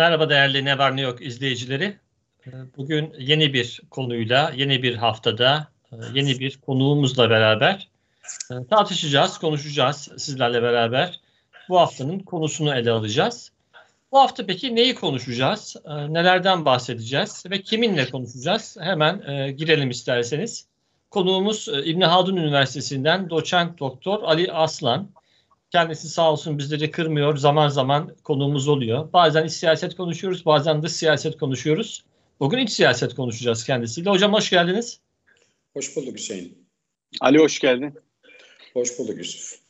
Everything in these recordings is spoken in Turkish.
Merhaba değerli Ne Var Ne Yok izleyicileri. Ee, bugün yeni bir konuyla, yeni bir haftada, e, yeni bir konuğumuzla beraber e, tartışacağız, konuşacağız sizlerle beraber. Bu haftanın konusunu ele alacağız. Bu hafta peki neyi konuşacağız, e, nelerden bahsedeceğiz ve kiminle konuşacağız? Hemen girelim isterseniz. Konuğumuz İbni Haldun Üniversitesi'nden doçent doktor Ali Aslan. Kendisi sağ olsun bizleri kırmıyor. Zaman zaman konuğumuz oluyor. Bazen iç siyaset konuşuyoruz, bazen dış siyaset konuşuyoruz. Bugün iç siyaset konuşacağız kendisiyle. Hocam hoş geldiniz. Hoş bulduk Hüseyin. Ali hoş geldin. Hoş bulduk Yusuf.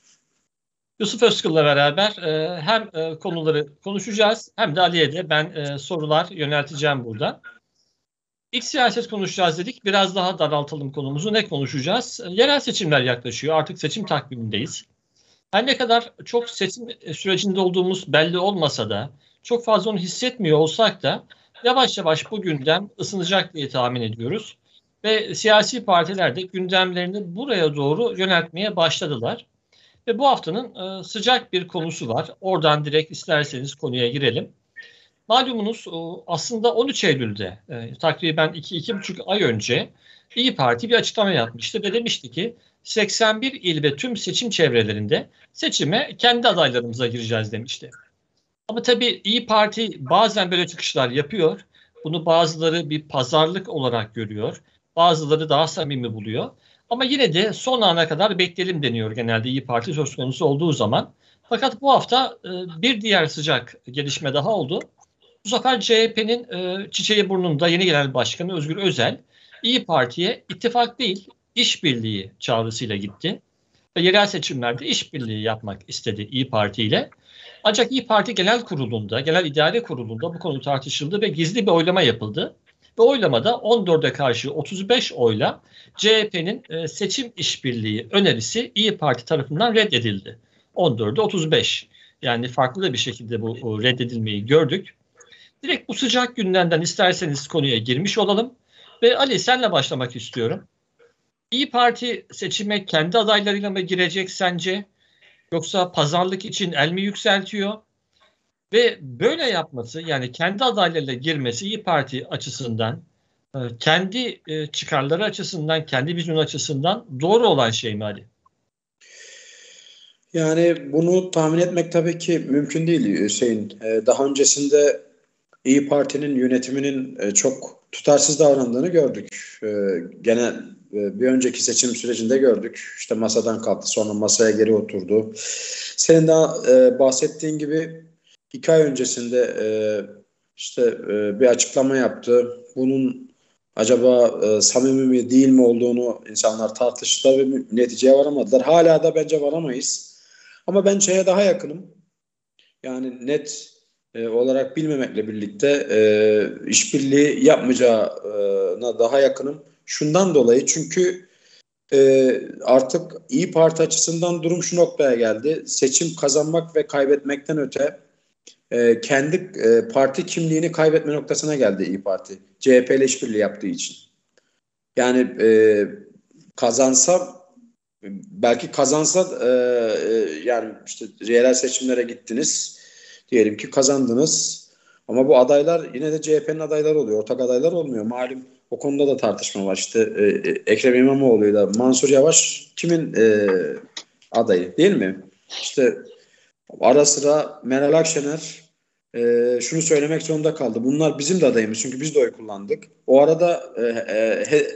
Yusuf Özkıl'la beraber e, hem e, konuları konuşacağız hem de Ali'ye de ben e, sorular yönelteceğim burada. İlk siyaset konuşacağız dedik. Biraz daha daraltalım konumuzu. Ne konuşacağız? Yerel seçimler yaklaşıyor. Artık seçim takvimindeyiz. Her ne kadar çok seçim sürecinde olduğumuz belli olmasa da çok fazla onu hissetmiyor olsak da yavaş yavaş bu gündem ısınacak diye tahmin ediyoruz. Ve siyasi partiler de gündemlerini buraya doğru yöneltmeye başladılar. Ve bu haftanın e, sıcak bir konusu var. Oradan direkt isterseniz konuya girelim. Malumunuz aslında 13 Eylül'de e, takriben 2-2,5 ay önce İyi Parti bir açıklama yapmıştı ve demişti ki 81 il ve tüm seçim çevrelerinde seçime kendi adaylarımıza gireceğiz demişti. Ama tabii İyi Parti bazen böyle çıkışlar yapıyor. Bunu bazıları bir pazarlık olarak görüyor. Bazıları daha samimi buluyor. Ama yine de son ana kadar bekleyelim deniyor genelde İyi Parti söz konusu olduğu zaman. Fakat bu hafta e, bir diğer sıcak gelişme daha oldu. Bu sefer CHP'nin e, çiçeği burnunda yeni genel başkanı Özgür Özel İyi Parti'ye ittifak değil işbirliği çağrısıyla gitti. Ve yerel seçimlerde işbirliği yapmak istedi İyi Parti ile. Ancak İyi Parti Genel Kurulu'nda, Genel İdare Kurulu'nda bu konu tartışıldı ve gizli bir oylama yapıldı. Ve oylamada 14'e karşı 35 oyla CHP'nin e, seçim işbirliği önerisi İyi Parti tarafından reddedildi. 14'e 35. Yani farklı bir şekilde bu reddedilmeyi gördük. Direkt bu sıcak gündemden isterseniz konuya girmiş olalım. Ve Ali senle başlamak istiyorum. İyi Parti seçime kendi adaylarıyla mı girecek sence? Yoksa pazarlık için el mi yükseltiyor? Ve böyle yapması yani kendi adaylarıyla girmesi İyi Parti açısından e, kendi e, çıkarları açısından, kendi vizyon açısından doğru olan şey mi Ali? Yani bunu tahmin etmek tabii ki mümkün değil Hüseyin. E, daha öncesinde İyi Parti'nin yönetiminin çok tutarsız davrandığını gördük. Genel bir önceki seçim sürecinde gördük. İşte masadan kalktı sonra masaya geri oturdu. Senin daha e, bahsettiğin gibi iki ay öncesinde e, işte e, bir açıklama yaptı. Bunun acaba samimi mi değil mi olduğunu insanlar tartıştı ve neticeye varamadılar. Hala da bence varamayız. Ama ben şeye daha yakınım. Yani net e, olarak bilmemekle birlikte e, işbirliği yapmayacağına daha yakınım. Şundan dolayı çünkü e, artık İyi Parti açısından durum şu noktaya geldi. Seçim kazanmak ve kaybetmekten öte e, kendi e, parti kimliğini kaybetme noktasına geldi İyi Parti. CHP ile işbirliği yaptığı için. Yani e, kazansa belki kazansa e, e, yani işte yerel seçimlere gittiniz. Diyelim ki kazandınız. Ama bu adaylar yine de CHP'nin adayları oluyor. Ortak adaylar olmuyor. Malum o konuda da tartışma var. İşte e, e Ekrem İmamoğlu ile Mansur Yavaş kimin e, adayı değil mi? İşte ara sıra Meral Akşener e, şunu söylemek zorunda kaldı. Bunlar bizim de adayımız çünkü biz de oy kullandık. O arada e, e,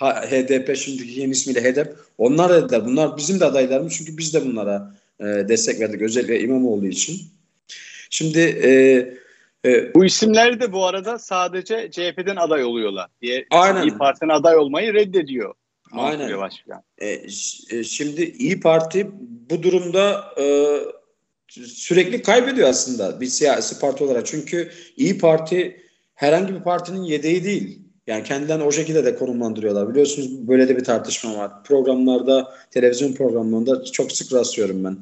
HDP şimdiki yeni ismiyle HDP onlar dediler bunlar bizim de adaylarımız çünkü biz de bunlara e, destek verdik özellikle İmamoğlu için. Şimdi e, e, bu isimler de bu arada sadece CHP'den aday oluyorlar diye Aynen. İyi Parti'nin aday olmayı reddediyor. Aynen. E, e, şimdi İyi Parti bu durumda e, sürekli kaybediyor aslında bir siyasi parti olarak. Çünkü İyi Parti herhangi bir partinin yedeği değil. Yani kendilerini o şekilde de konumlandırıyorlar. Biliyorsunuz böyle de bir tartışma var. Programlarda, televizyon programlarında çok sık rastlıyorum ben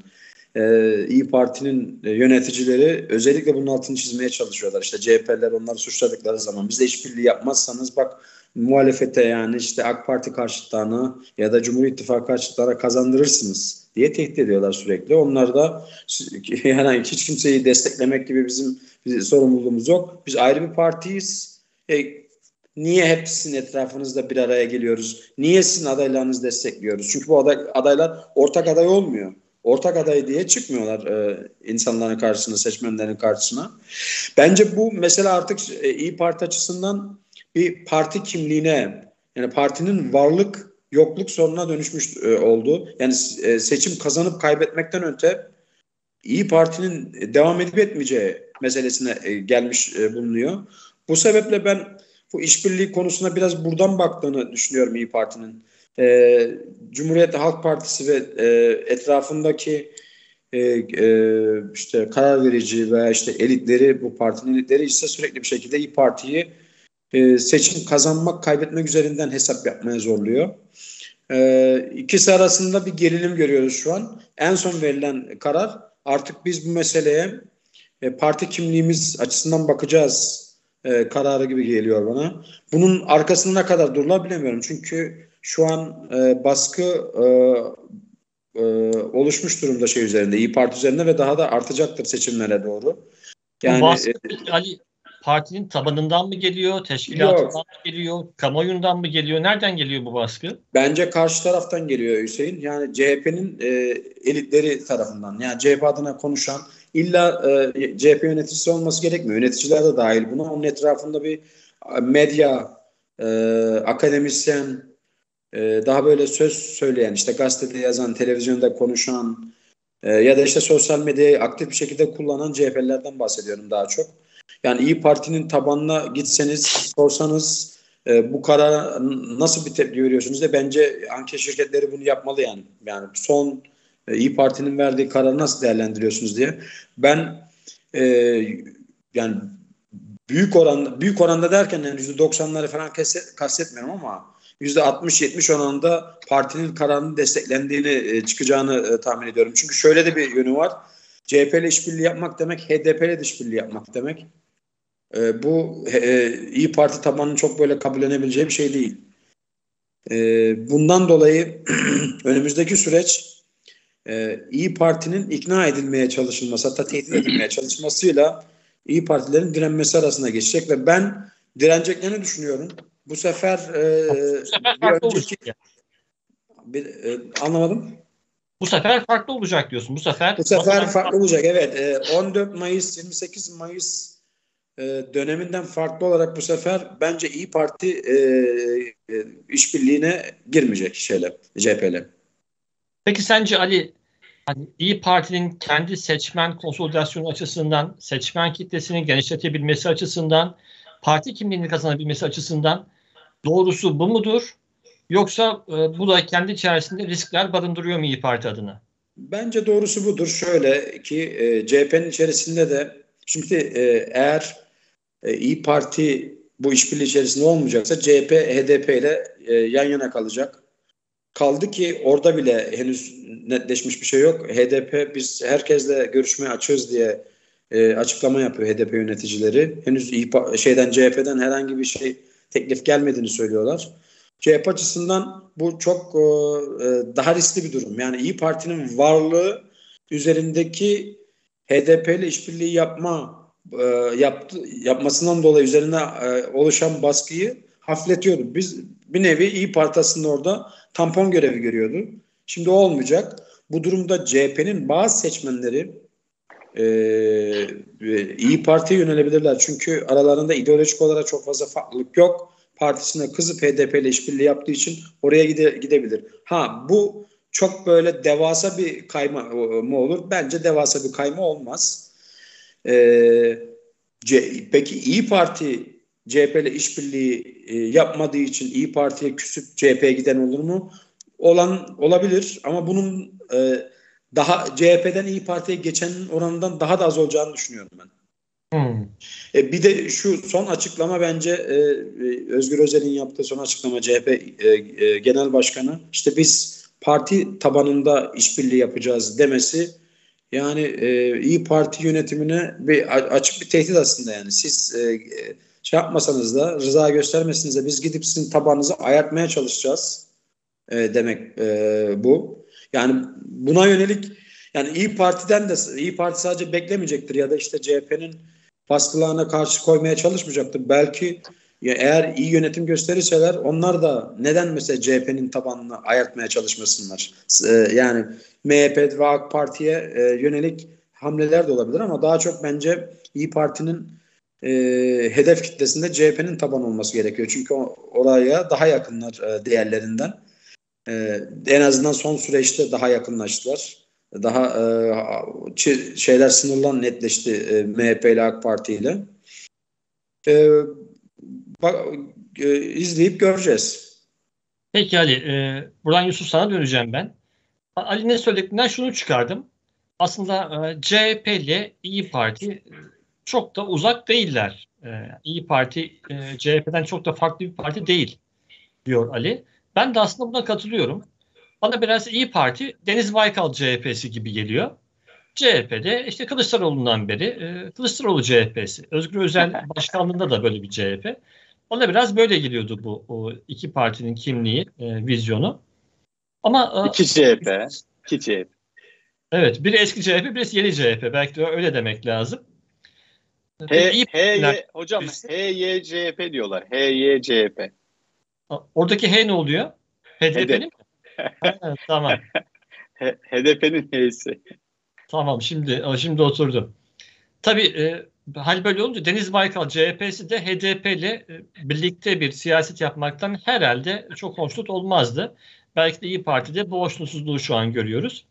e, İyi Parti'nin e, yöneticileri özellikle bunun altını çizmeye çalışıyorlar. İşte CHP'ler onları suçladıkları zaman bize işbirliği yapmazsanız bak muhalefete yani işte AK Parti karşıtlarına ya da Cumhur İttifakı karşıtlarına kazandırırsınız diye tehdit ediyorlar sürekli. Onlar da yani hiç kimseyi desteklemek gibi bizim, bizim sorumluluğumuz yok. Biz ayrı bir partiyiz. E, niye hepsinin etrafınızda bir araya geliyoruz? Niye sizin adaylarınızı destekliyoruz? Çünkü bu aday, adaylar ortak aday olmuyor. Ortak aday diye çıkmıyorlar e, insanların karşısına, seçmenlerin karşısına. Bence bu mesela artık e, İyi Parti açısından bir parti kimliğine yani partinin varlık yokluk sorununa dönüşmüş e, oldu. Yani e, seçim kazanıp kaybetmekten öte İyi Parti'nin devam edip etmeyeceği meselesine e, gelmiş e, bulunuyor. Bu sebeple ben bu işbirliği konusuna biraz buradan baktığını düşünüyorum İyi Parti'nin. E, Cumhuriyet Halk Partisi ve e, etrafındaki e, e, işte karar verici veya işte elitleri bu partinin elitleri ise sürekli bir şekilde İyi Parti'yi e, seçim kazanmak, kaybetmek üzerinden hesap yapmaya zorluyor. E, ikisi arasında bir gerilim görüyoruz şu an. En son verilen karar artık biz bu meseleye e, parti kimliğimiz açısından bakacağız e, kararı gibi geliyor bana. Bunun arkasında ne kadar durulabilir bilemiyorum. Çünkü şu an e, baskı e, e, oluşmuş durumda şey üzerinde, İyi Parti üzerinde ve daha da artacaktır seçimlere doğru. Yani baskı, e, Ali partinin tabanından mı geliyor, teşkilatından Yok. mı geliyor, kamuoyundan mı geliyor? Nereden geliyor bu baskı? Bence karşı taraftan geliyor Hüseyin. Yani CHP'nin e, elitleri tarafından. Yani CHP adına konuşan illa e, CHP yöneticisi olması gerekmiyor. Yöneticiler de dahil buna. Onun etrafında bir e, medya, e, akademisyen, e, daha böyle söz söyleyen, işte gazetede yazan, televizyonda konuşan e, ya da işte sosyal medyayı aktif bir şekilde kullanan CHP'lerden bahsediyorum daha çok. Yani İyi Parti'nin tabanına gitseniz, sorsanız e, bu karara nasıl bir tepki veriyorsunuz de bence anket şirketleri bunu yapmalı yani. Yani son e, İyi Parti'nin verdiği kararı nasıl değerlendiriyorsunuz diye. Ben e, yani büyük oranda büyük oranda derken yani %90'ları falan kastetmiyorum ama %60-70 oranında partinin kararının desteklendiğini e, çıkacağını e, tahmin ediyorum. Çünkü şöyle de bir yönü var. CHP ile işbirliği yapmak demek HDP ile de işbirliği yapmak demek. E, bu e, İyi Parti tabanının çok böyle kabullenebileceği bir şey değil. E, bundan dolayı önümüzdeki süreç e, İyi Parti'nin ikna edilmeye çalışılması hatta tehdit edilmeye çalışmasıyla İyi Partilerin direnmesi arasında geçecek ve ben direneceklerini düşünüyorum. Bu sefer, e, bu sefer bir önceki bir, e, anlamadım. Bu sefer farklı olacak diyorsun. Bu sefer Bu sefer farklı olacak. Evet. E, 14 Mayıs 28 Mayıs e, döneminden farklı olarak bu sefer bence İyi Parti e, e, işbirliğine girmeyecek şeyle CHP'le. Peki sence Ali hani İyi Parti'nin kendi seçmen konsolidasyonu açısından, seçmen kitlesini genişletebilmesi açısından, parti kimliğini kazanabilmesi açısından doğrusu bu mudur? Yoksa e, bu da kendi içerisinde riskler barındırıyor mu İyi Parti adına? Bence doğrusu budur. Şöyle ki e, CHP'nin içerisinde de şimdi e, eğer e, İyi Parti bu işbirliği içerisinde olmayacaksa CHP HDP ile e, yan yana kalacak. Kaldı ki orada bile henüz netleşmiş bir şey yok. HDP biz herkesle görüşmeye açığız diye e, açıklama yapıyor HDP yöneticileri. Henüz İyi, şeyden CHP'den herhangi bir şey teklif gelmediğini söylüyorlar. CHP açısından bu çok e, e, daha riskli bir durum. Yani İyi Parti'nin varlığı üzerindeki HDP ile işbirliği yapma e, yaptı, yapmasından dolayı üzerine e, oluşan baskıyı hafifletiyordu. Biz bir nevi İyi Parti aslında orada tampon görevi görüyordu. Şimdi olmayacak. Bu durumda CHP'nin bazı seçmenleri e, İyi Parti'ye yönelebilirler. Çünkü aralarında ideolojik olarak çok fazla farklılık yok. Partisine kızıp HDP ile işbirliği yaptığı için oraya gide, gidebilir. Ha bu çok böyle devasa bir kayma mı olur? Bence devasa bir kayma olmaz. Ee, peki İyi Parti CHP ile işbirliği e, yapmadığı için İyi Parti'ye küsüp CHP'ye giden olur mu? Olan olabilir ama bunun e, daha CHP'den İyi Parti'ye geçenin oranından daha da az olacağını düşünüyorum ben. Hmm. E, bir de şu son açıklama bence e, e Özgür Özel'in yaptığı son açıklama CHP e, e, Genel Başkanı işte biz parti tabanında işbirliği yapacağız demesi yani e, İyi Parti yönetimine bir açık bir tehdit aslında yani siz e, şey yapmasanız da rıza göstermesiniz de biz gidip sizin tabanınızı ayartmaya çalışacağız e, demek e, bu. Yani buna yönelik yani İyi Parti'den de İyi Parti sadece beklemeyecektir ya da işte CHP'nin baskılarına karşı koymaya çalışmayacaktır. Belki ya eğer iyi yönetim gösterirseler onlar da neden mesela CHP'nin tabanını ayartmaya çalışmasınlar? Ee, yani MHP ve AK Parti'ye e, yönelik hamleler de olabilir ama daha çok bence İyi Parti'nin e, hedef kitlesinde CHP'nin taban olması gerekiyor. Çünkü oraya daha yakınlar e, değerlerinden. E, en azından son süreçte daha yakınlaştılar. Daha e, şeyler sınırlan netleşti e, MHP ile AK Parti ile. E, bak, e, izleyip göreceğiz. Peki Ali, e, buradan Yusuf sana döneceğim ben. Ali'nin söylediğinden şunu çıkardım. Aslında e, CHP ile İyi Parti çok da uzak değiller. E, İyi Parti e, CHP'den çok da farklı bir parti değil diyor Ali. Ben de aslında buna katılıyorum. Bana biraz İyi Parti Deniz Baykal CHP'si gibi geliyor. CHP'de işte Kılıçdaroğlu'ndan beri e, Kılıçdaroğlu CHP'si. Özgür Özel başkanlığında da böyle bir CHP. Ona biraz böyle geliyordu bu o iki partinin kimliği, e, vizyonu. Ama e, iki CHP, iki CHP. Evet, biri eski CHP, birisi yeni CHP. Belki de öyle demek lazım. H, H, hocam HYCHP diyorlar. HYCHP. Oradaki H ne oluyor? HDP'nin mi? tamam. HDP'nin H'si. Tamam şimdi şimdi oturdum. Tabii e, hal böyle olunca Deniz Baykal CHP'si de HDP ile e, birlikte bir siyaset yapmaktan herhalde çok hoşnut olmazdı. Belki de İyi Parti'de bu hoşnutsuzluğu şu an görüyoruz.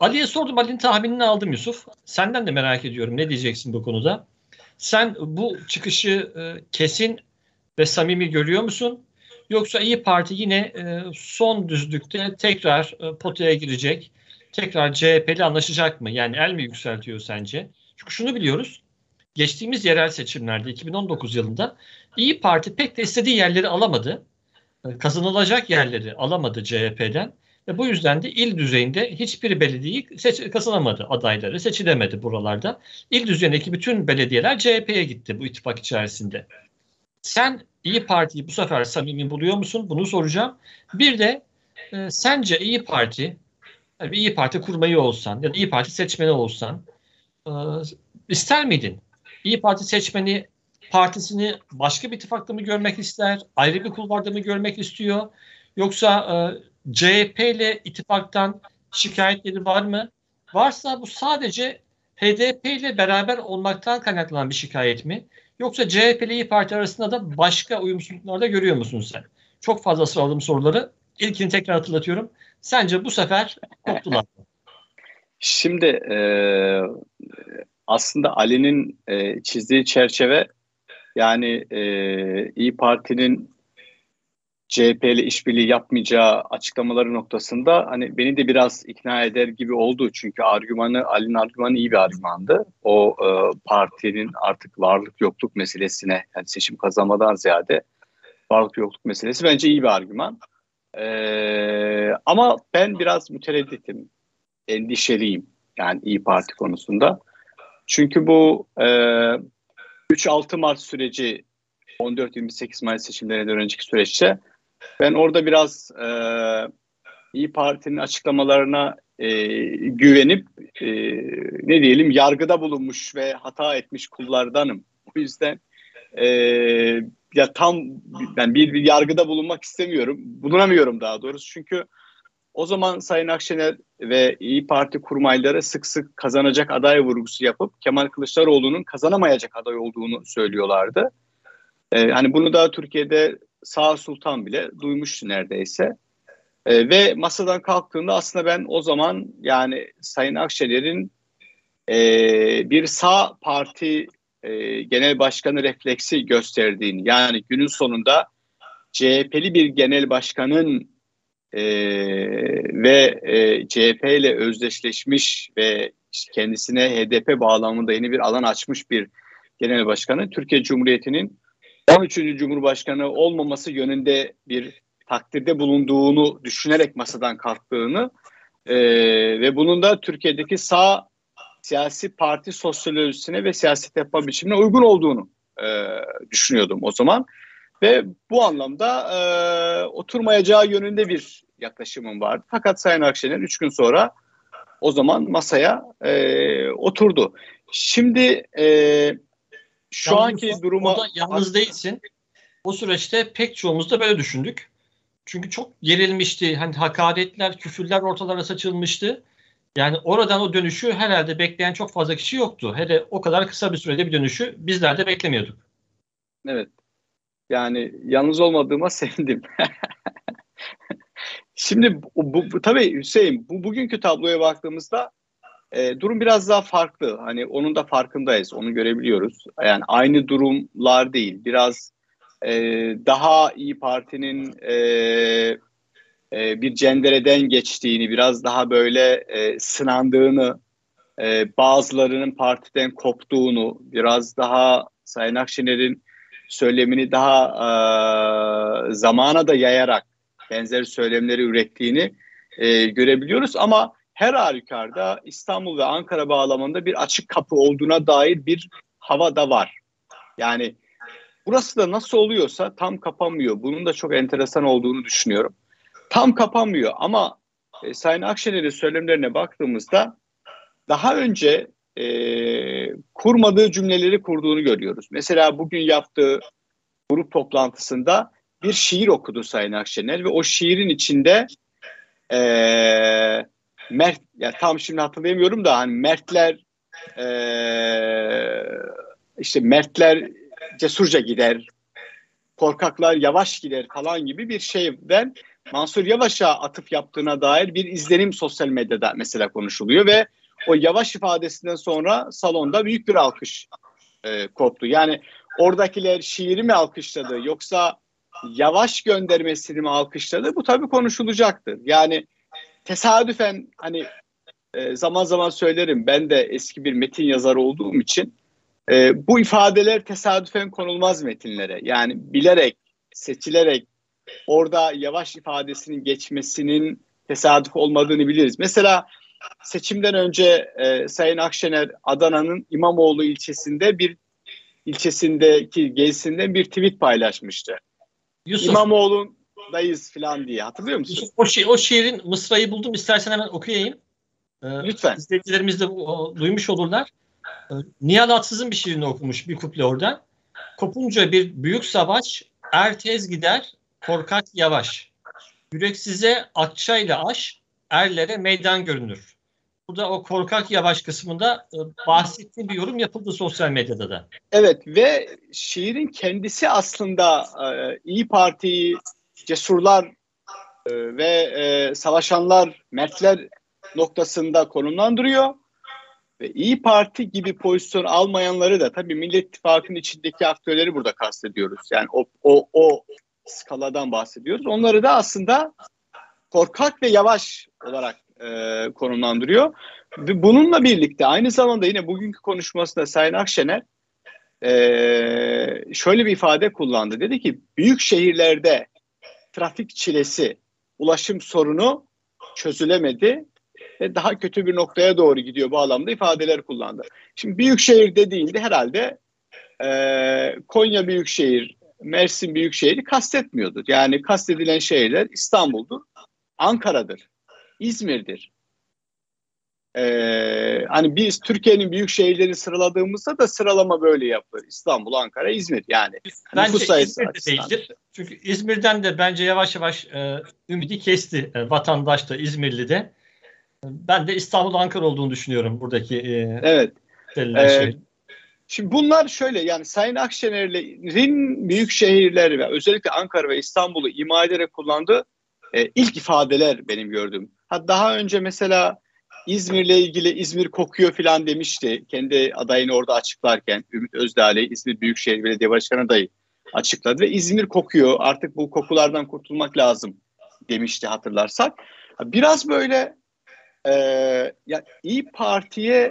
Ali'ye sordum. Ali'nin tahminini aldım Yusuf. Senden de merak ediyorum. Ne diyeceksin bu konuda? Sen bu çıkışı e, kesin ve samimi görüyor musun? Yoksa İyi Parti yine e, son düzlükte tekrar e, potaya girecek. Tekrar CHP'li anlaşacak mı? Yani el mi yükseltiyor sence? Çünkü şunu biliyoruz. Geçtiğimiz yerel seçimlerde 2019 yılında İyi Parti pek de istediği yerleri alamadı. E, kazanılacak yerleri alamadı CHP'den. Ve bu yüzden de il düzeyinde hiçbir belediyeyi seç kazanamadı adayları, seçilemedi buralarda. İl düzeyindeki bütün belediyeler CHP'ye gitti bu ittifak içerisinde. Sen İyi Parti'yi bu sefer samimi buluyor musun? Bunu soracağım. Bir de e, sence İyi Parti, yani İyi Parti kurmayı olsan ya da İyi Parti seçmeni olsan e, ister miydin? İyi Parti seçmeni partisini başka bir ittifakta mı görmek ister? Ayrı bir kulvarda mı görmek istiyor? Yoksa e, CHP ile ittifaktan şikayetleri var mı? Varsa bu sadece HDP ile beraber olmaktan kaynaklanan bir şikayet mi? Yoksa CHP ile İYİ Parti arasında da başka uyumsuzluklar da görüyor musun sen? Çok fazla sıraladım soruları. İlkini tekrar hatırlatıyorum. Sence bu sefer koptular mı? Şimdi e, aslında Ali'nin e, çizdiği çerçeve yani e, İyi Parti'nin CHP ile işbirliği yapmayacağı açıklamaları noktasında hani beni de biraz ikna eder gibi oldu. Çünkü argümanı, Ali'nin argümanı iyi bir argümandı. O e, partinin artık varlık yokluk meselesine yani seçim kazanmadan ziyade varlık yokluk meselesi bence iyi bir argüman. E, ama ben biraz müteredditim, endişeliyim yani İyi Parti konusunda. Çünkü bu e, 3-6 Mart süreci 14-28 Mayıs seçimlerinden önceki süreçte ben orada biraz e, İyi Parti'nin açıklamalarına e, güvenip e, ne diyelim yargıda bulunmuş ve hata etmiş kullardanım. O yüzden e, ya tam ben bir, bir yargıda bulunmak istemiyorum. Bulunamıyorum daha doğrusu. Çünkü o zaman Sayın Akşener ve İyi Parti kurmayları sık sık kazanacak aday vurgusu yapıp Kemal Kılıçdaroğlu'nun kazanamayacak aday olduğunu söylüyorlardı. Ee, hani bunu da Türkiye'de Sağ Sultan bile duymuştu neredeyse. E, ve masadan kalktığında aslında ben o zaman yani Sayın Akşener'in e, bir sağ parti e, genel başkanı refleksi gösterdiğini yani günün sonunda CHP'li bir genel başkanın e, ve e, CHP ile özdeşleşmiş ve kendisine HDP bağlamında yeni bir alan açmış bir genel başkanı Türkiye Cumhuriyeti'nin 13. Cumhurbaşkanı olmaması yönünde bir takdirde bulunduğunu düşünerek masadan kalktığını e, ve bunun da Türkiye'deki sağ siyasi parti sosyolojisine ve siyaset yapma biçimine uygun olduğunu e, düşünüyordum o zaman. Ve bu anlamda e, oturmayacağı yönünde bir yaklaşımım vardı. Fakat Sayın Akşener üç gün sonra o zaman masaya e, oturdu. Şimdi e, şu yalnız, anki duruma... Yalnız değilsin. O süreçte pek çoğumuz da böyle düşündük. Çünkü çok gerilmişti. Hani hakaretler, küfürler ortalara saçılmıştı. Yani oradan o dönüşü herhalde bekleyen çok fazla kişi yoktu. Hele o kadar kısa bir sürede bir dönüşü bizler de beklemiyorduk. Evet. Yani yalnız olmadığıma sevindim. Şimdi bu, bu tabii Hüseyin bu bugünkü tabloya baktığımızda e, durum biraz daha farklı. Hani onun da farkındayız. Onu görebiliyoruz. Yani aynı durumlar değil. Biraz e, daha iyi Parti'nin e, e, bir cendereden geçtiğini, biraz daha böyle e, sınandığını, e, bazılarının partiden koptuğunu, biraz daha Sayın Akşener'in söylemini daha e, zamana da yayarak benzer söylemleri ürettiğini e, görebiliyoruz. Ama her halükarda İstanbul ve Ankara bağlamında bir açık kapı olduğuna dair bir hava da var. Yani burası da nasıl oluyorsa tam kapanmıyor. Bunun da çok enteresan olduğunu düşünüyorum. Tam kapanmıyor ama e, Sayın Akşener'in söylemlerine baktığımızda daha önce e, kurmadığı cümleleri kurduğunu görüyoruz. Mesela bugün yaptığı grup toplantısında bir şiir okudu Sayın Akşener ve o şiirin içinde e, Mert, ya tam şimdi hatırlayamıyorum da hani Mertler e, işte Mertler cesurca gider, korkaklar yavaş gider falan gibi bir şeyden Mansur Yavaş'a atıf yaptığına dair bir izlenim sosyal medyada mesela konuşuluyor ve o yavaş ifadesinden sonra salonda büyük bir alkış e, koptu. Yani oradakiler şiiri mi alkışladı yoksa yavaş göndermesini mi alkışladı? Bu tabii konuşulacaktır. Yani tesadüfen hani e, zaman zaman söylerim ben de eski bir metin yazarı olduğum için e, bu ifadeler tesadüfen konulmaz metinlere. Yani bilerek, seçilerek orada yavaş ifadesinin geçmesinin tesadüf olmadığını biliriz. Mesela seçimden önce e, Sayın Akşener Adana'nın İmamoğlu ilçesinde bir ilçesindeki gezisinden bir tweet paylaşmıştı. Yusuf. İmamoğlu'ndayız falan diye hatırlıyor musun? Yusuf, o, şi o şiirin Mısra'yı buldum istersen hemen okuyayım. Ee, Lütfen. İzleyicilerimiz de o, duymuş olurlar. Ee, Nihal Atsız'ın bir şiirini okumuş bir kuple orada. Kopunca bir büyük savaş er tez gider korkak yavaş. Yürek size akçayla aş erlere meydan görünür. Burada o korkak yavaş kısmında e, bahsettiğim bir yorum yapıldı sosyal medyada da. Evet ve şiirin kendisi aslında e, İyi Parti'yi cesurlar e, ve e, savaşanlar, mertler noktasında konumlandırıyor. Ve İyi Parti gibi pozisyon almayanları da tabii Millet İttifakı'nın içindeki aktörleri burada kastediyoruz. Yani o, o, o skaladan bahsediyoruz. Onları da aslında korkak ve yavaş olarak e, konumlandırıyor. Bununla birlikte aynı zamanda yine bugünkü konuşmasında Sayın Akşener e, şöyle bir ifade kullandı. Dedi ki büyük şehirlerde trafik çilesi, ulaşım sorunu çözülemedi ve daha kötü bir noktaya doğru gidiyor bu alanda ifadeler kullandı. Şimdi büyük şehir dediğinde herhalde e, Konya Büyükşehir, Mersin Büyükşehir'i kastetmiyordu. Yani kastedilen şehirler İstanbul'dur, Ankara'dır. İzmir'dir. Ee, hani biz Türkiye'nin büyük şehirlerini sıraladığımızda da sıralama böyle yapılır. İstanbul, Ankara, İzmir yani. Bence nüfus sayısı İzmir'de değildir. Çünkü İzmir'den de bence yavaş yavaş e, ümidi kesti e, vatandaş da İzmirli de. Ben de İstanbul, Ankara olduğunu düşünüyorum buradaki e, evet. Ee, şey. Şimdi bunlar şöyle yani Sayın Akşener'in büyük şehirleri ve özellikle Ankara ve İstanbul'u ima ederek kullandığı e, ilk ifadeler benim gördüğüm. Ha, daha önce mesela İzmir'le ilgili İzmir kokuyor falan demişti. Kendi adayını orada açıklarken Ümit Özdağ'la İzmir Büyükşehir Belediye Başkanı adayı açıkladı ve İzmir kokuyor artık bu kokulardan kurtulmak lazım demişti hatırlarsak. Biraz böyle e, ya İyi Parti'ye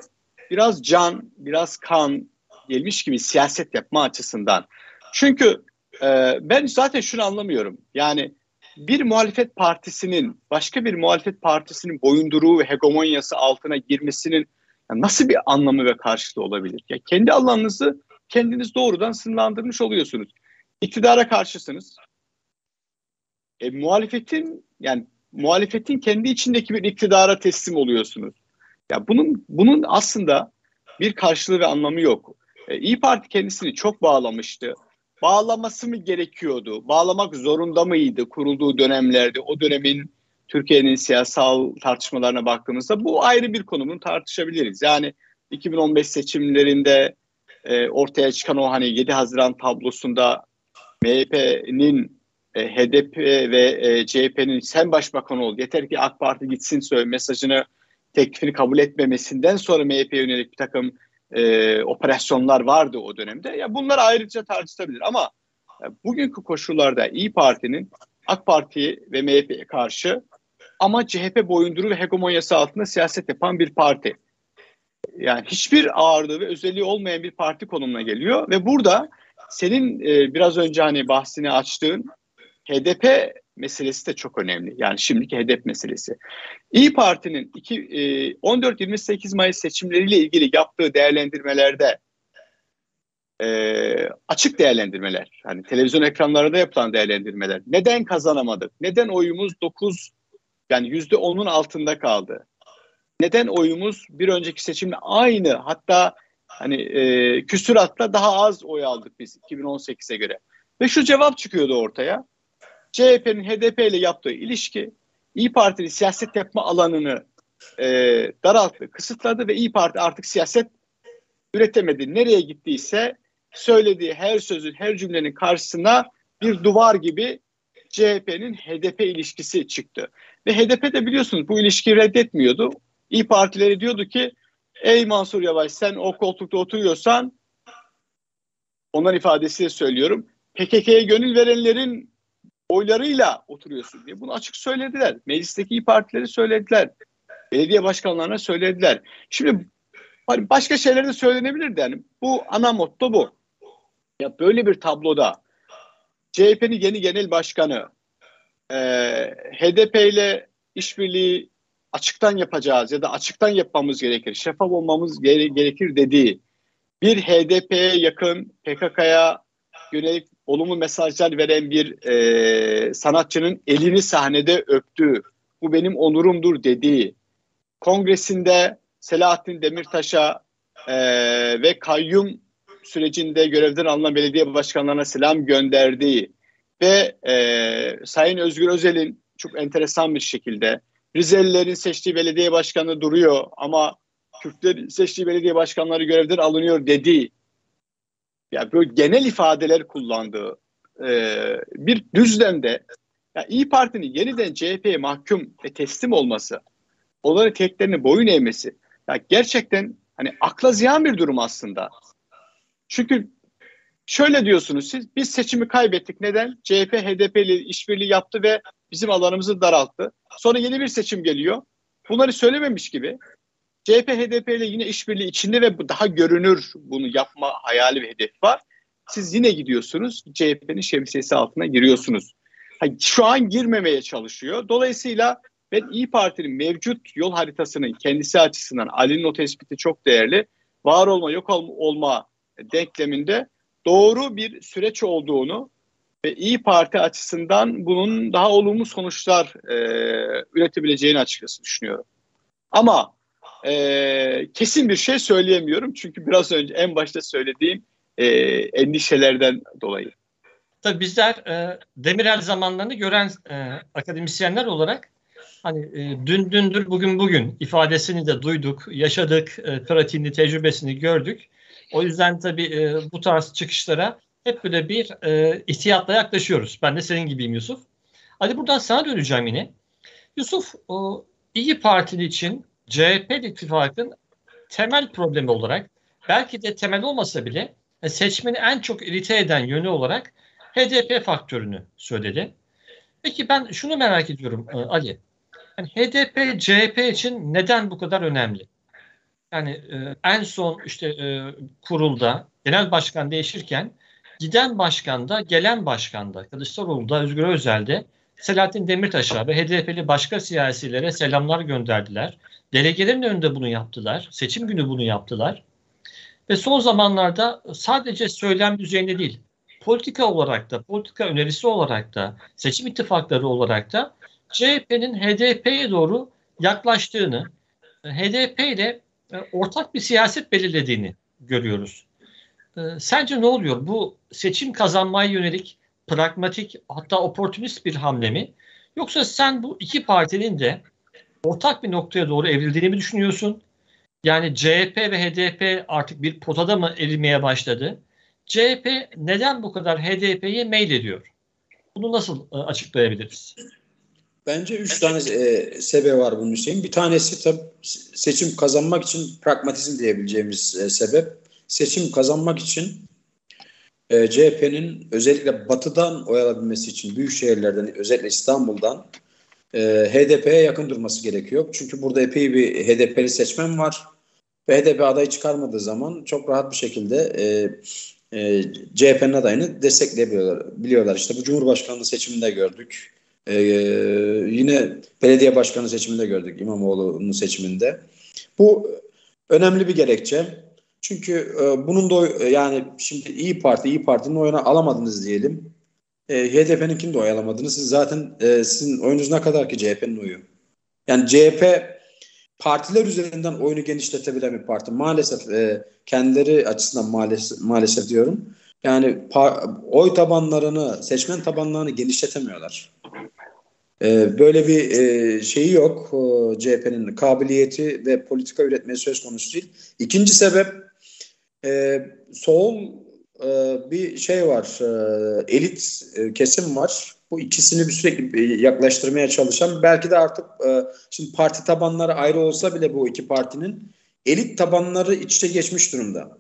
biraz can, biraz kan gelmiş gibi siyaset yapma açısından. Çünkü e, ben zaten şunu anlamıyorum. Yani bir muhalefet partisinin başka bir muhalefet partisinin boyunduruğu ve hegemonyası altına girmesinin nasıl bir anlamı ve karşılığı olabilir? Ya kendi alanınızı kendiniz doğrudan sınırlandırmış oluyorsunuz. İktidara karşısınız. E, muhalefetin yani muhalefetin kendi içindeki bir iktidara teslim oluyorsunuz. Ya bunun bunun aslında bir karşılığı ve anlamı yok. E, İyi Parti kendisini çok bağlamıştı. Bağlaması mı gerekiyordu? Bağlamak zorunda mıydı kurulduğu dönemlerde? O dönemin Türkiye'nin siyasal tartışmalarına baktığımızda bu ayrı bir konu. Bunu tartışabiliriz. Yani 2015 seçimlerinde e, ortaya çıkan o hani 7 Haziran tablosunda MHP'nin e, HDP ve e, CHP'nin sen başbakan ol yeter ki AK Parti gitsin söyle mesajını teklifini kabul etmemesinden sonra MHP'ye yönelik bir takım e, operasyonlar vardı o dönemde. Ya bunlar ayrıca tartışılabilir ama e, bugünkü koşullarda İyi Parti'nin AK Parti ve MHP'ye karşı ama CHP boyunduru ve hegemonyası altında siyaset yapan bir parti. Yani hiçbir ağırlığı ve özelliği olmayan bir parti konumuna geliyor ve burada senin e, biraz önce hani bahsini açtığın HDP meselesi de çok önemli. Yani şimdiki hedef meselesi. İyi Parti'nin e, 14-28 Mayıs seçimleriyle ilgili yaptığı değerlendirmelerde e, açık değerlendirmeler, hani televizyon ekranlarında yapılan değerlendirmeler. Neden kazanamadık? Neden oyumuz 9 yani yüzde 10'un altında kaldı? Neden oyumuz bir önceki seçimle aynı hatta hani e, küsuratla daha az oy aldık biz 2018'e göre. Ve şu cevap çıkıyordu ortaya. CHP'nin HDP ile yaptığı ilişki İyi Parti'nin siyaset yapma alanını e, daralttı, kısıtladı ve İyi Parti artık siyaset üretemedi. Nereye gittiyse söylediği her sözün, her cümlenin karşısına bir duvar gibi CHP'nin HDP ilişkisi çıktı. Ve HDP de biliyorsunuz bu ilişkiyi reddetmiyordu. İyi Partileri diyordu ki ey Mansur Yavaş sen o koltukta oturuyorsan onların ifadesiyle söylüyorum PKK'ye gönül verenlerin oylarıyla oturuyorsun diye. Bunu açık söylediler. Meclisteki iyi partileri söylediler. Belediye başkanlarına söylediler. Şimdi hani başka şeyler de söylenebilirdi yani. Bu ana motto bu. Ya böyle bir tabloda CHP'nin yeni genel başkanı e, HDP ile işbirliği açıktan yapacağız ya da açıktan yapmamız gerekir, şeffaf olmamız gere- gerekir dediği bir HDP'ye yakın PKK'ya yönelik olumlu mesajlar veren bir e, sanatçının elini sahnede öptüğü, bu benim onurumdur dediği, kongresinde Selahattin Demirtaş'a e, ve kayyum sürecinde görevden alınan belediye başkanlarına selam gönderdiği ve e, Sayın Özgür Özel'in çok enteresan bir şekilde Rizelilerin seçtiği belediye başkanı duruyor ama Kürtlerin seçtiği belediye başkanları görevden alınıyor dediği yani böyle genel ifadeler kullandığı e, bir düzlemde yani İyi Parti'nin yeniden CHP'ye mahkum ve teslim olması, onların teklerine boyun eğmesi ya gerçekten hani akla ziyan bir durum aslında. Çünkü şöyle diyorsunuz siz, biz seçimi kaybettik. Neden? CHP HDP ile işbirliği yaptı ve bizim alanımızı daralttı. Sonra yeni bir seçim geliyor. Bunları söylememiş gibi CHP HDP ile yine işbirliği içinde ve daha görünür bunu yapma hayali ve hedefi var. Siz yine gidiyorsunuz CHP'nin şemsiyesi altına giriyorsunuz. şu an girmemeye çalışıyor. Dolayısıyla ben İyi Parti'nin mevcut yol haritasının kendisi açısından Ali'nin o tespiti çok değerli. Var olma yok olma denkleminde doğru bir süreç olduğunu ve İyi Parti açısından bunun daha olumlu sonuçlar e, üretebileceğini açıkçası düşünüyorum. Ama e, kesin bir şey söyleyemiyorum çünkü biraz önce en başta söylediğim e, endişelerden dolayı. Tabii bizler e, Demirel zamanlarını gören e, akademisyenler olarak hani e, dün dündür bugün bugün ifadesini de duyduk, yaşadık, e, pratiğini, tecrübesini gördük. O yüzden tabii e, bu tarz çıkışlara hep böyle bir e, ihtiyatla yaklaşıyoruz. Ben de senin gibiyim Yusuf. Hadi buradan sana döneceğim yine. Yusuf, o İyi Partili için CHP ittifakın temel problemi olarak belki de temel olmasa bile e, seçmeni en çok irite eden yönü olarak HDP faktörünü söyledi. Peki ben şunu merak ediyorum e, Ali. Yani HDP CHP için neden bu kadar önemli? Yani e, en son işte e, kurulda genel başkan değişirken giden başkanda, gelen başkanda, Kılıçdaroğlu'da, Özgür Özel'de Selahattin Demirtaş'a ve HDP'li başka siyasilere selamlar gönderdiler. Delegelerin önünde bunu yaptılar. Seçim günü bunu yaptılar. Ve son zamanlarda sadece söylem düzeyinde değil, politika olarak da, politika önerisi olarak da, seçim ittifakları olarak da CHP'nin HDP'ye doğru yaklaştığını, HDP ile e, ortak bir siyaset belirlediğini görüyoruz. E, sence ne oluyor? Bu seçim kazanmaya yönelik pragmatik hatta oportunist bir hamle mi? Yoksa sen bu iki partinin de ortak bir noktaya doğru evrildiğini mi düşünüyorsun? Yani CHP ve HDP artık bir potada mı erimeye başladı? CHP neden bu kadar HDP'ye mail ediyor? Bunu nasıl e, açıklayabiliriz? Bence üç tane e, sebep var bunun için. Bir tanesi tabii seçim kazanmak için pragmatizm diyebileceğimiz e, sebep. Seçim kazanmak için e, CHP'nin özellikle batıdan oy alabilmesi için büyük şehirlerden özellikle İstanbul'dan e, HDP'ye yakın durması gerekiyor. Çünkü burada epey bir HDP'li seçmen var. Ve HDP adayı çıkarmadığı zaman çok rahat bir şekilde e, e, CHP'nin adayını destekleyebiliyorlar. Biliyorlar. İşte bu Cumhurbaşkanlığı seçiminde gördük. E, yine belediye başkanı seçiminde gördük İmamoğlu'nun seçiminde. Bu önemli bir gerekçe. Çünkü e, bunun da yani şimdi İyi Parti, İyi Parti'nin oyunu alamadınız diyelim. E, HDP'ninkini de oy alamadınız. Siz zaten e, sizin oyunuz ne kadar ki CHP'nin oyu? Yani CHP partiler üzerinden oyunu genişletebilen bir parti. Maalesef e, kendileri açısından maalesef, maalesef diyorum. Yani oy tabanlarını, seçmen tabanlarını genişletemiyorlar. E, böyle bir e, şeyi yok. E, CHP'nin kabiliyeti ve politika üretmeye söz konusu değil. İkinci sebep e, sol e, bir şey var. E, elit e, kesim var bu ikisini bir sürekli yaklaştırmaya çalışan belki de artık e, şimdi parti tabanları ayrı olsa bile bu iki partinin elit tabanları iç içe geçmiş durumda.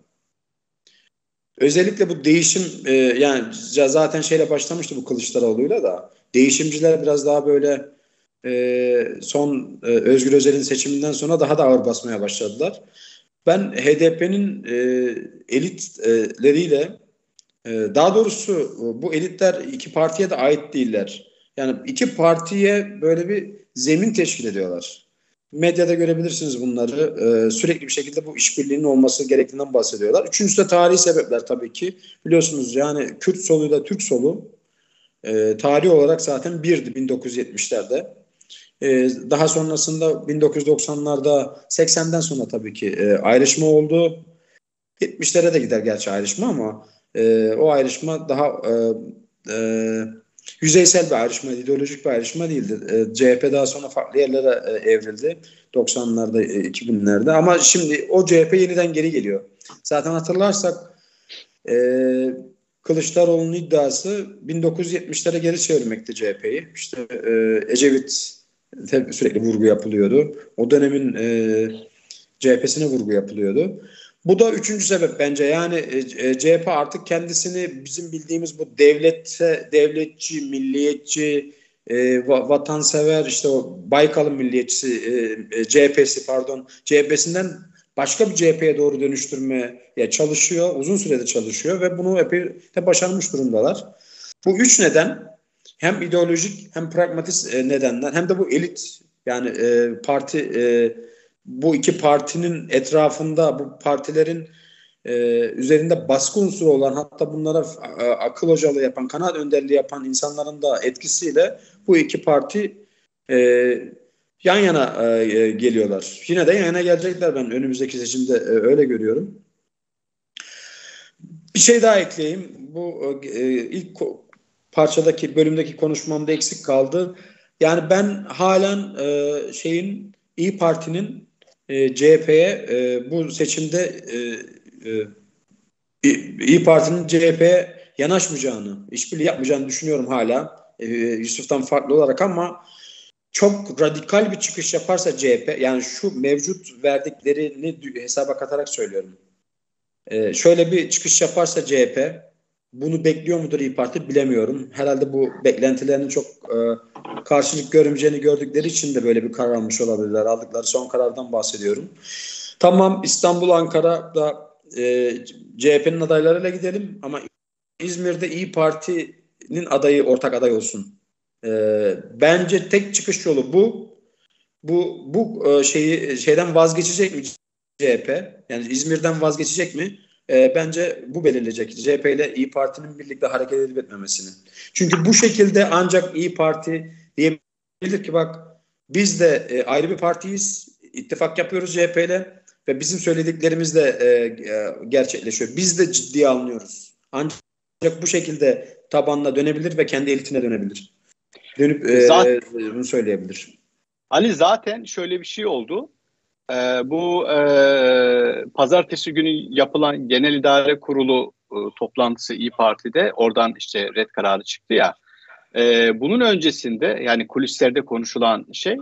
Özellikle bu değişim e, yani zaten şeyle başlamıştı bu Kılıçdaroğlu'yla da değişimciler biraz daha böyle e, son e, Özgür Özel'in seçiminden sonra daha da ağır basmaya başladılar. Ben HDP'nin e, elitleriyle ee, daha doğrusu bu elitler iki partiye de ait değiller. Yani iki partiye böyle bir zemin teşkil ediyorlar. Medyada görebilirsiniz bunları. Ee, sürekli bir şekilde bu işbirliğinin olması gerektiğinden bahsediyorlar. Üçüncüsü de tarihi sebepler tabii ki. Biliyorsunuz yani Kürt soluyla Türk solu e, tarih olarak zaten birdi 1970'lerde. E, daha sonrasında 1990'larda 80'den sonra tabii ki e, ayrışma oldu. 70'lere de gider gerçi ayrışma ama e, o ayrışma daha e, yüzeysel bir ayrışma, ideolojik bir ayrışma değildi. CHP daha sonra farklı yerlere evrildi 90'larda, e, 2000'lerde ama şimdi o CHP yeniden geri geliyor. Zaten hatırlarsak e, Kılıçdaroğlu'nun iddiası 1970'lere geri çevirmekti CHP'yi. İşte e, Ecevit sürekli vurgu yapılıyordu. O dönemin e, CHP'sine vurgu yapılıyordu. Bu da üçüncü sebep bence. Yani e, e CHP artık kendisini bizim bildiğimiz bu devlette devletçi, milliyetçi, e, vatansever işte o Baykal'ın milliyetçisi e, e CHP'si pardon CHP'sinden başka bir CHP'ye doğru dönüştürmeye çalışıyor. Uzun sürede çalışıyor ve bunu epey de başarmış durumdalar. Bu üç neden hem ideolojik hem pragmatist e, nedenden hem de bu elit yani e, parti e, bu iki partinin etrafında bu partilerin e, üzerinde baskı unsuru olan hatta bunlara e, akıl hocalığı yapan, kanat önderliği yapan insanların da etkisiyle bu iki parti e, yan yana e, geliyorlar. Yine de yan yana gelecekler ben önümüzdeki seçimde e, öyle görüyorum. Bir şey daha ekleyeyim. Bu e, ilk parçadaki bölümdeki konuşmamda eksik kaldı. Yani ben halen e, şeyin İyi Parti'nin e, CHP'ye e, bu seçimde e, e, İyi Parti'nin CHP'ye yanaşmayacağını, işbirliği yapmayacağını düşünüyorum hala. E, Yusuf'tan farklı olarak ama çok radikal bir çıkış yaparsa CHP, yani şu mevcut verdiklerini hesaba katarak söylüyorum. E, şöyle bir çıkış yaparsa CHP, bunu bekliyor mudur İyi Parti bilemiyorum. Herhalde bu beklentilerinin çok e, karşılık görmeyeceğini gördükleri için de böyle bir karar almış olabilirler. Aldıkları son karardan bahsediyorum. Tamam İstanbul, Ankara'da e, CHP'nin adaylarıyla gidelim ama İzmir'de İyi Parti'nin adayı ortak aday olsun. E, bence tek çıkış yolu bu. Bu bu e, şeyi şeyden vazgeçecek mi CHP? Yani İzmir'den vazgeçecek mi? E, bence bu belirleyecek CHP ile İyi Parti'nin birlikte hareket edip etmemesini. Çünkü bu şekilde ancak İyi Parti diyebilir ki bak biz de e, ayrı bir partiyiz. ittifak yapıyoruz CHP ile ve bizim söylediklerimiz de e, e, gerçekleşiyor. Biz de ciddiye alınıyoruz. Ancak bu şekilde tabanla dönebilir ve kendi elitine dönebilir. Dönüp e, zaten, bunu söyleyebilir. Ali zaten şöyle bir şey oldu. Ee, bu e, pazartesi günü yapılan genel idare kurulu e, toplantısı İyi Parti'de oradan işte red kararı çıktı ya. E, bunun öncesinde yani kulislerde konuşulan şey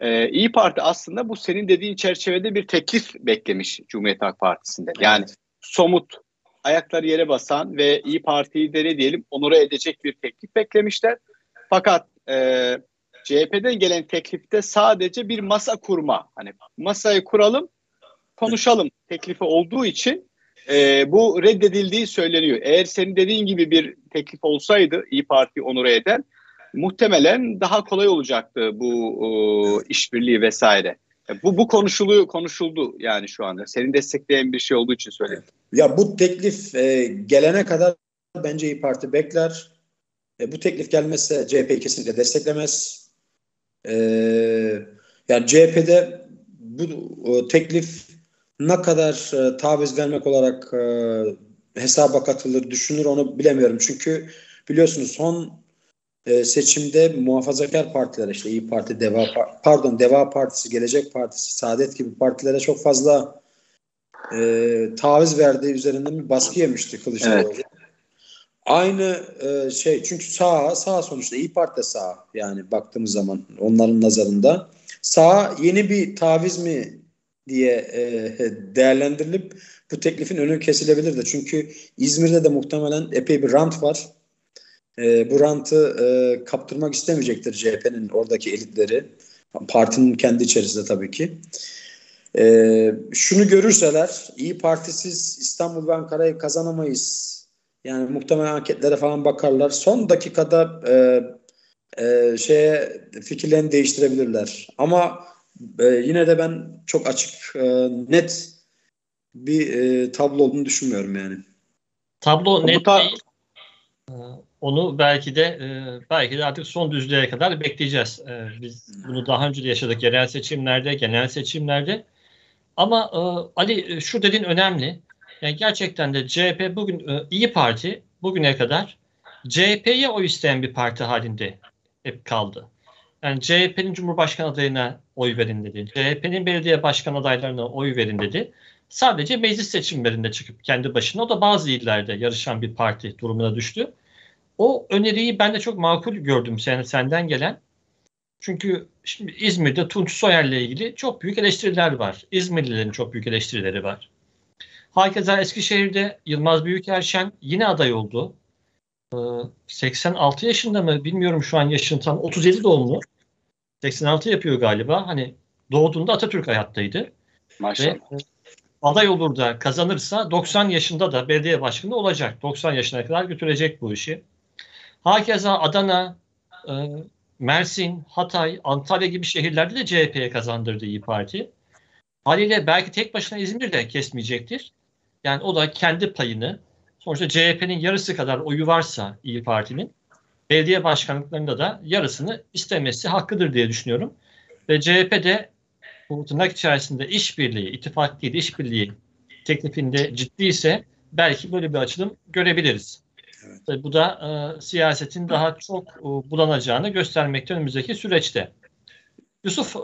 e, İyi Parti aslında bu senin dediğin çerçevede bir teklif beklemiş Cumhuriyet Halk Partisi'nde. Yani evet. somut ayakları yere basan ve İyi Parti'yi de ne diyelim onura edecek bir teklif beklemişler. Fakat e, CHP'den gelen teklifte sadece bir masa kurma. Hani masayı kuralım, konuşalım teklifi olduğu için e, bu reddedildiği söyleniyor. Eğer senin dediğin gibi bir teklif olsaydı İyi Parti onura eden muhtemelen daha kolay olacaktı bu e, işbirliği vesaire. E, bu bu konuşuluyor konuşuldu yani şu anda. Senin destekleyen bir şey olduğu için söyledim. Ya bu teklif e, gelene kadar bence İyi Parti bekler. E, bu teklif gelmezse CHP kesinlikle desteklemez. E, yani CHP'de bu o, teklif ne kadar e, taviz vermek olarak e, hesaba katılır, düşünür onu bilemiyorum. Çünkü biliyorsunuz son e, seçimde muhafazakar partiler işte İyi Parti, Deva pardon Deva Partisi, Gelecek Partisi, Saadet gibi partilere çok fazla e, taviz verdiği üzerinden bir baskı yemişti Kılıçdaroğlu. Evet. Aynı e, şey çünkü sağ sağ sonuçta İyi Parti de sağ yani baktığımız zaman onların nazarında sağ yeni bir taviz mi diye e, değerlendirilip bu teklifin önü kesilebilir de çünkü İzmir'de de muhtemelen epey bir rant var. E, bu rantı e, kaptırmak istemeyecektir CHP'nin oradaki elitleri. Partinin kendi içerisinde tabii ki. E, şunu görürseler İyi Partisiz İstanbul ve Ankara'yı kazanamayız yani muhtemelen anketlere falan bakarlar. Son dakikada e, e, şeye fikirlerini değiştirebilirler. Ama e, yine de ben çok açık, e, net bir e, tablo olduğunu düşünmüyorum yani. Tablo net ta- değil. E, onu belki de e, belki de artık son düzlüğe kadar bekleyeceğiz. E, biz bunu daha önce de yaşadık yerel seçimlerde, genel seçimlerde. Ama Ali şu dediğin önemli. Yani gerçekten de CHP bugün e, iyi Parti bugüne kadar CHP'ye oy isteyen bir parti halinde hep kaldı. Yani CHP'nin Cumhurbaşkanı adayına oy verin dedi. CHP'nin belediye başkan adaylarına oy verin dedi. Sadece meclis seçimlerinde çıkıp kendi başına o da bazı illerde yarışan bir parti durumuna düştü. O öneriyi ben de çok makul gördüm sen, senden gelen. Çünkü şimdi İzmir'de Tunç Soyer'le ilgili çok büyük eleştiriler var. İzmirlilerin çok büyük eleştirileri var. Hakeza Eskişehir'de Yılmaz Büyükerşen yine aday oldu. 86 ee, yaşında mı bilmiyorum şu an yaşını tam 37 doğumlu. 86 yapıyor galiba. Hani doğduğunda Atatürk hayattaydı. Maşallah. Ve e, aday olur da kazanırsa 90 yaşında da belediye başkanı olacak. 90 yaşına kadar götürecek bu işi. Hakeza Adana, e, Mersin, Hatay, Antalya gibi şehirlerde de CHP'ye kazandırdı İyi Parti. Haliyle belki tek başına İzmir'de kesmeyecektir. Yani o da kendi payını sonuçta CHP'nin yarısı kadar oyu varsa İyi Parti'nin belediye başkanlıklarında da yarısını istemesi hakkıdır diye düşünüyorum. Ve CHP de bu tırnak içerisinde işbirliği, ittifak değil işbirliği teklifinde ciddi ise belki böyle bir açılım görebiliriz. Evet. Bu da e, siyasetin daha çok e, bulanacağını göstermekte önümüzdeki süreçte. Yusuf e,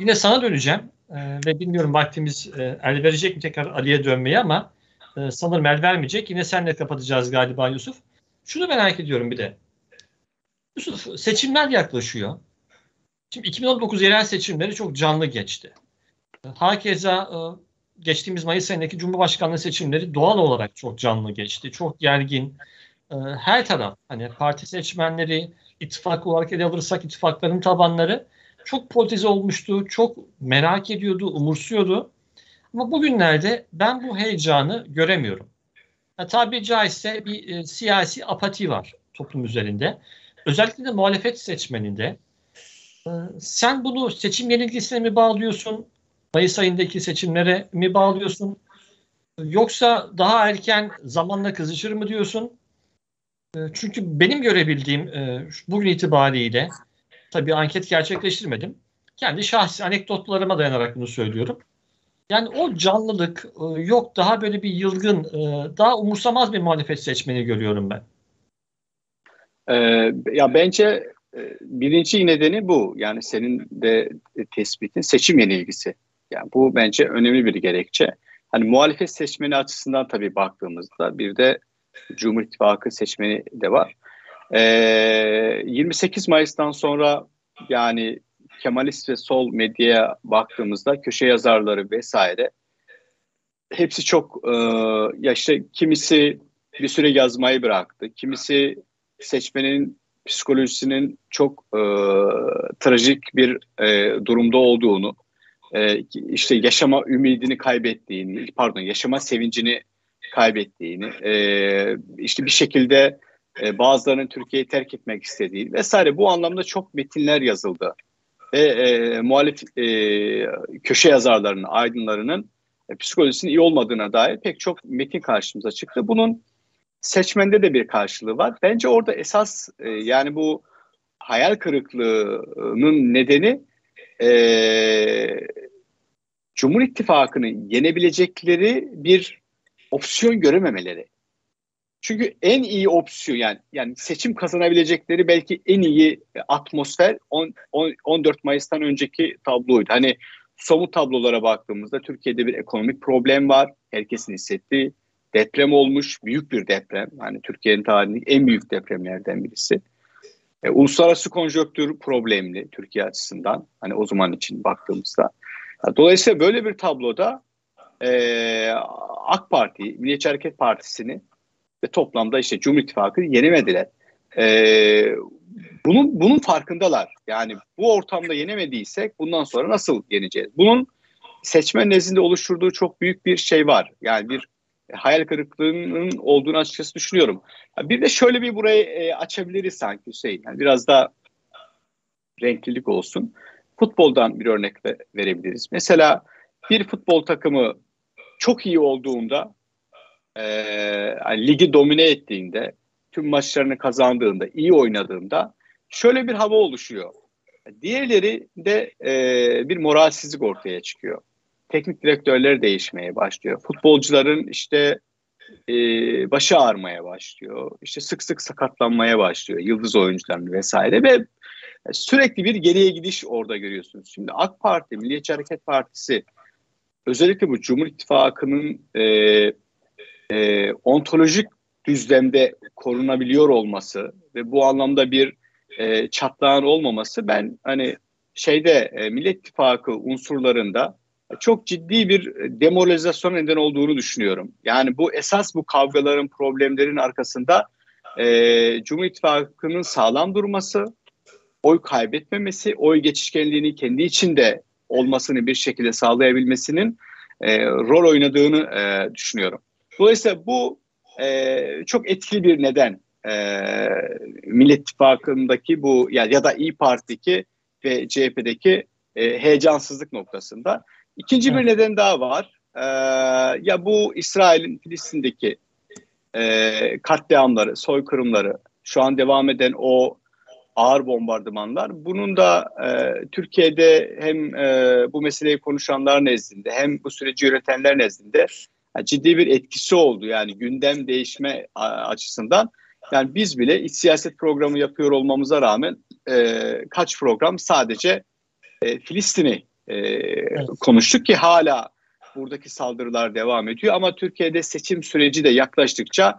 yine sana döneceğim. Ee, ve bilmiyorum vaktimiz e, el verecek mi tekrar Ali'ye dönmeye ama e, sanırım el vermeyecek. Yine senle kapatacağız galiba Yusuf. Şunu merak ediyorum bir de. Yusuf seçimler yaklaşıyor. Şimdi 2019 yerel seçimleri çok canlı geçti. Hakeza e, geçtiğimiz Mayıs ayındaki Cumhurbaşkanlığı seçimleri doğal olarak çok canlı geçti. Çok gergin. E, her taraf hani parti seçmenleri, ittifak olarak ele alırsak ittifakların tabanları çok politize olmuştu, çok merak ediyordu, umursuyordu. Ama bugünlerde ben bu heyecanı göremiyorum. Ya, tabiri caizse bir e, siyasi apati var toplum üzerinde. Özellikle de muhalefet seçmeninde. E, sen bunu seçim yenilgisine mi bağlıyorsun? Mayıs ayındaki seçimlere mi bağlıyorsun? Yoksa daha erken zamanla kızışır mı diyorsun? E, çünkü benim görebildiğim e, bugün itibariyle tabii anket gerçekleştirmedim. Kendi şahsi anekdotlarıma dayanarak bunu söylüyorum. Yani o canlılık e, yok daha böyle bir yılgın, daha umursamaz bir muhalefet seçmeni görüyorum ben. Ee, ya bence birinci nedeni bu. Yani senin de tespitin seçim yenilgisi. Yani bu bence önemli bir gerekçe. Hani muhalefet seçmeni açısından tabii baktığımızda bir de Cumhur İttifakı seçmeni de var. Ee, 28 Mayıs'tan sonra yani Kemalist ve sol medyaya baktığımızda köşe yazarları vesaire hepsi çok e, ya işte kimisi bir süre yazmayı bıraktı. Kimisi seçmenin psikolojisinin çok e, trajik bir e, durumda olduğunu, e, işte yaşama ümidini kaybettiğini, pardon yaşama sevincini kaybettiğini, e, işte bir şekilde e, bazılarının Türkiye'yi terk etmek istediği vesaire bu anlamda çok metinler yazıldı. Ve e, muhalif e, köşe yazarlarının, aydınlarının e, psikolojisinin iyi olmadığına dair pek çok metin karşımıza çıktı. Bunun seçmende de bir karşılığı var. Bence orada esas e, yani bu hayal kırıklığının nedeni e, Cumhur İttifakı'nı yenebilecekleri bir opsiyon görememeleri. Çünkü en iyi opsiyon yani yani seçim kazanabilecekleri belki en iyi atmosfer 10, 10, 14 Mayıs'tan önceki tabloydu. Hani somut tablolara baktığımızda Türkiye'de bir ekonomik problem var. Herkesin hissettiği deprem olmuş. Büyük bir deprem. Yani Türkiye'nin tarihindeki en büyük depremlerden birisi. E, uluslararası konjonktür problemli Türkiye açısından. Hani o zaman için baktığımızda. Dolayısıyla böyle bir tabloda e, AK Parti, Milliyetçi Hareket Partisi'ni ve toplamda işte Cumhur İttifakı yenemediler. E, bunun bunun farkındalar. Yani bu ortamda yenemediysek bundan sonra nasıl yeneceğiz? Bunun seçmen nezdinde oluşturduğu çok büyük bir şey var. Yani bir hayal kırıklığının olduğunu açıkçası düşünüyorum. Bir de şöyle bir burayı e, açabiliriz sanki Hüseyin. Yani biraz da renklilik olsun. Futboldan bir örnek verebiliriz. Mesela bir futbol takımı çok iyi olduğunda e, yani ligi domine ettiğinde tüm maçlarını kazandığında iyi oynadığında şöyle bir hava oluşuyor. Diğerleri de e, bir moralsizlik ortaya çıkıyor. Teknik direktörler değişmeye başlıyor. Futbolcuların işte e, başı ağrımaya başlıyor. İşte sık sık sakatlanmaya başlıyor. Yıldız oyuncuların vesaire ve sürekli bir geriye gidiş orada görüyorsunuz. Şimdi AK Parti, Milliyetçi Hareket Partisi özellikle bu Cumhur İttifakı'nın e, e, ontolojik düzlemde korunabiliyor olması ve bu anlamda bir e, çatlağın olmaması ben hani şeyde e, Millet İttifakı unsurlarında çok ciddi bir demoralizasyon neden olduğunu düşünüyorum. Yani bu esas bu kavgaların, problemlerin arkasında e, Cumhur İttifakı'nın sağlam durması, oy kaybetmemesi, oy geçişkenliğini kendi içinde olmasını bir şekilde sağlayabilmesinin e, rol oynadığını e, düşünüyorum. Dolayısıyla bu e, çok etkili bir neden e, Millet İttifakı'ndaki bu ya, ya da İyi Parti'deki ve CHP'deki e, heyecansızlık noktasında. İkinci bir neden daha var. E, ya bu İsrail'in Filistin'deki e, katliamları, soykırımları, şu an devam eden o ağır bombardımanlar. Bunun da e, Türkiye'de hem e, bu meseleyi konuşanlar nezdinde hem bu süreci yönetenler nezdinde yani ciddi bir etkisi oldu. Yani gündem değişme açısından. Yani biz bile iç siyaset programı yapıyor olmamıza rağmen e, kaç program sadece e, Filistin'i e, evet. konuştuk ki hala buradaki saldırılar devam ediyor. Ama Türkiye'de seçim süreci de yaklaştıkça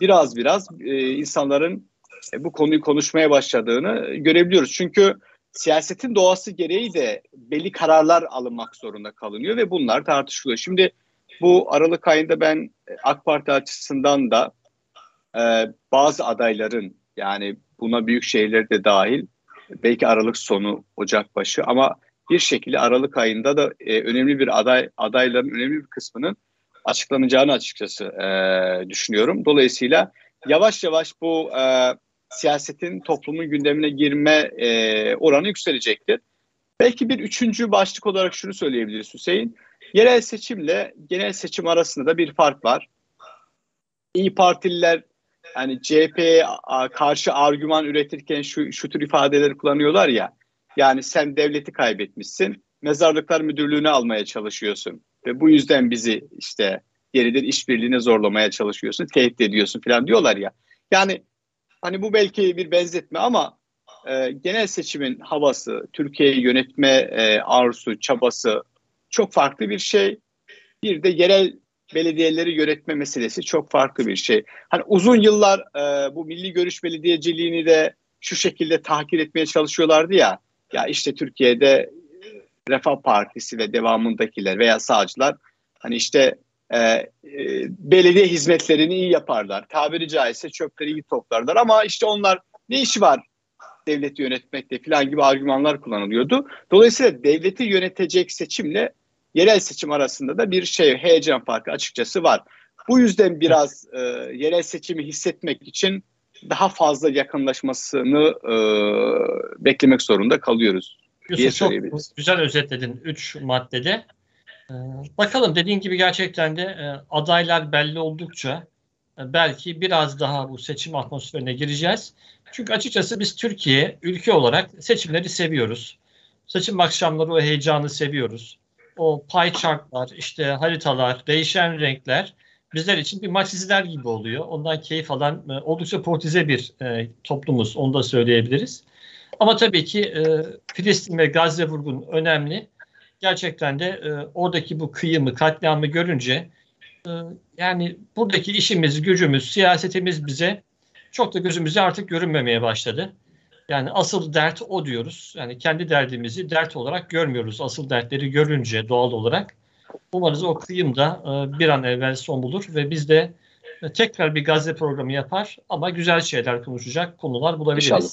biraz biraz e, insanların e, bu konuyu konuşmaya başladığını görebiliyoruz. Çünkü siyasetin doğası gereği de belli kararlar alınmak zorunda kalınıyor ve bunlar tartışılıyor. Şimdi bu Aralık ayında ben e, AK Parti açısından da e, bazı adayların yani buna büyük şehirler de dahil belki Aralık sonu Ocak başı ama bir şekilde Aralık ayında da e, önemli bir aday adayların önemli bir kısmının açıklanacağını açıkçası e, düşünüyorum. Dolayısıyla yavaş yavaş bu e, siyasetin toplumun gündemine girme e, oranı yükselecektir. Belki bir üçüncü başlık olarak şunu söyleyebiliriz Hüseyin. Yerel seçimle genel seçim arasında da bir fark var. İyi Partililer yani CHP'ye karşı argüman üretirken şu, şu tür ifadeleri kullanıyorlar ya. Yani sen devleti kaybetmişsin, mezarlıklar müdürlüğünü almaya çalışıyorsun ve bu yüzden bizi işte geridir işbirliğine zorlamaya çalışıyorsun, tehdit ediyorsun falan diyorlar ya. Yani hani bu belki bir benzetme ama e, genel seçimin havası, Türkiye'yi yönetme e, arzusu, çabası çok farklı bir şey. Bir de yerel belediyeleri yönetme meselesi çok farklı bir şey. Hani uzun yıllar e, bu milli görüş belediyeciliğini de şu şekilde tahkir etmeye çalışıyorlardı ya. Ya işte Türkiye'de Refah Partisi ve devamındakiler veya sağcılar hani işte e, e, belediye hizmetlerini iyi yaparlar. Tabiri caizse çöpleri iyi toplarlar ama işte onlar ne işi var devleti yönetmekte falan gibi argümanlar kullanılıyordu. Dolayısıyla devleti yönetecek seçimle yerel seçim arasında da bir şey heyecan farkı açıkçası var. Bu yüzden biraz e, yerel seçimi hissetmek için daha fazla yakınlaşmasını e, beklemek zorunda kalıyoruz. Yusuf çok güzel özetledin 3 maddede. Ee, bakalım dediğin gibi gerçekten de e, adaylar belli oldukça e, belki biraz daha bu seçim atmosferine gireceğiz. Çünkü açıkçası biz Türkiye ülke olarak seçimleri seviyoruz. Seçim akşamları o heyecanı seviyoruz. O pie chartlar, işte haritalar, değişen renkler bizler için bir maç izler gibi oluyor. Ondan keyif alan e, oldukça portize bir e, toplumuz. Onu da söyleyebiliriz. Ama tabii ki e, Filistin ve Gazze vurgun önemli. Gerçekten de e, oradaki bu kıyımı, katliamı görünce e, yani buradaki işimiz, gücümüz, siyasetimiz bize çok da gözümüze artık görünmemeye başladı. Yani asıl dert o diyoruz. Yani kendi derdimizi dert olarak görmüyoruz. Asıl dertleri görünce doğal olarak. Umarız o kıyım da e, bir an evvel son bulur ve biz de e, tekrar bir Gazze programı yapar ama güzel şeyler konuşacak konular bulabiliriz. İnşallah.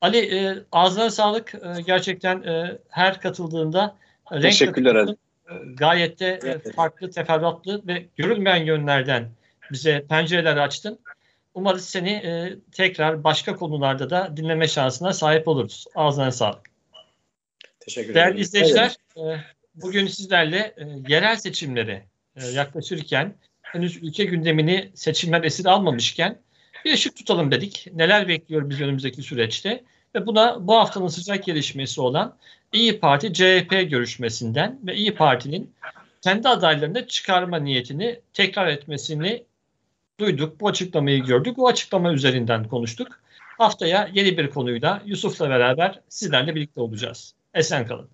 Ali e, ağzına sağlık. E, gerçekten e, her katıldığında renk Teşekkürler Ali. Gayet de evet. farklı, teferruatlı ve görülmeyen yönlerden bize pencereler açtın. Umarız seni e, tekrar başka konularda da dinleme şansına sahip oluruz. Ağzına sağlık. Teşekkür ederim. Değerli izleyiciler, e, bugün sizlerle e, yerel seçimlere e, yaklaşırken henüz ülke gündemini seçimler esir almamışken bir ışık tutalım dedik. Neler bekliyor biz önümüzdeki süreçte? Ve buna bu haftanın sıcak gelişmesi olan İyi Parti CHP görüşmesinden ve İyi Parti'nin kendi adaylarını çıkarma niyetini tekrar etmesini duyduk. Bu açıklamayı gördük. Bu açıklama üzerinden konuştuk. Haftaya yeni bir konuyla Yusuf'la beraber sizlerle birlikte olacağız. Esen kalın.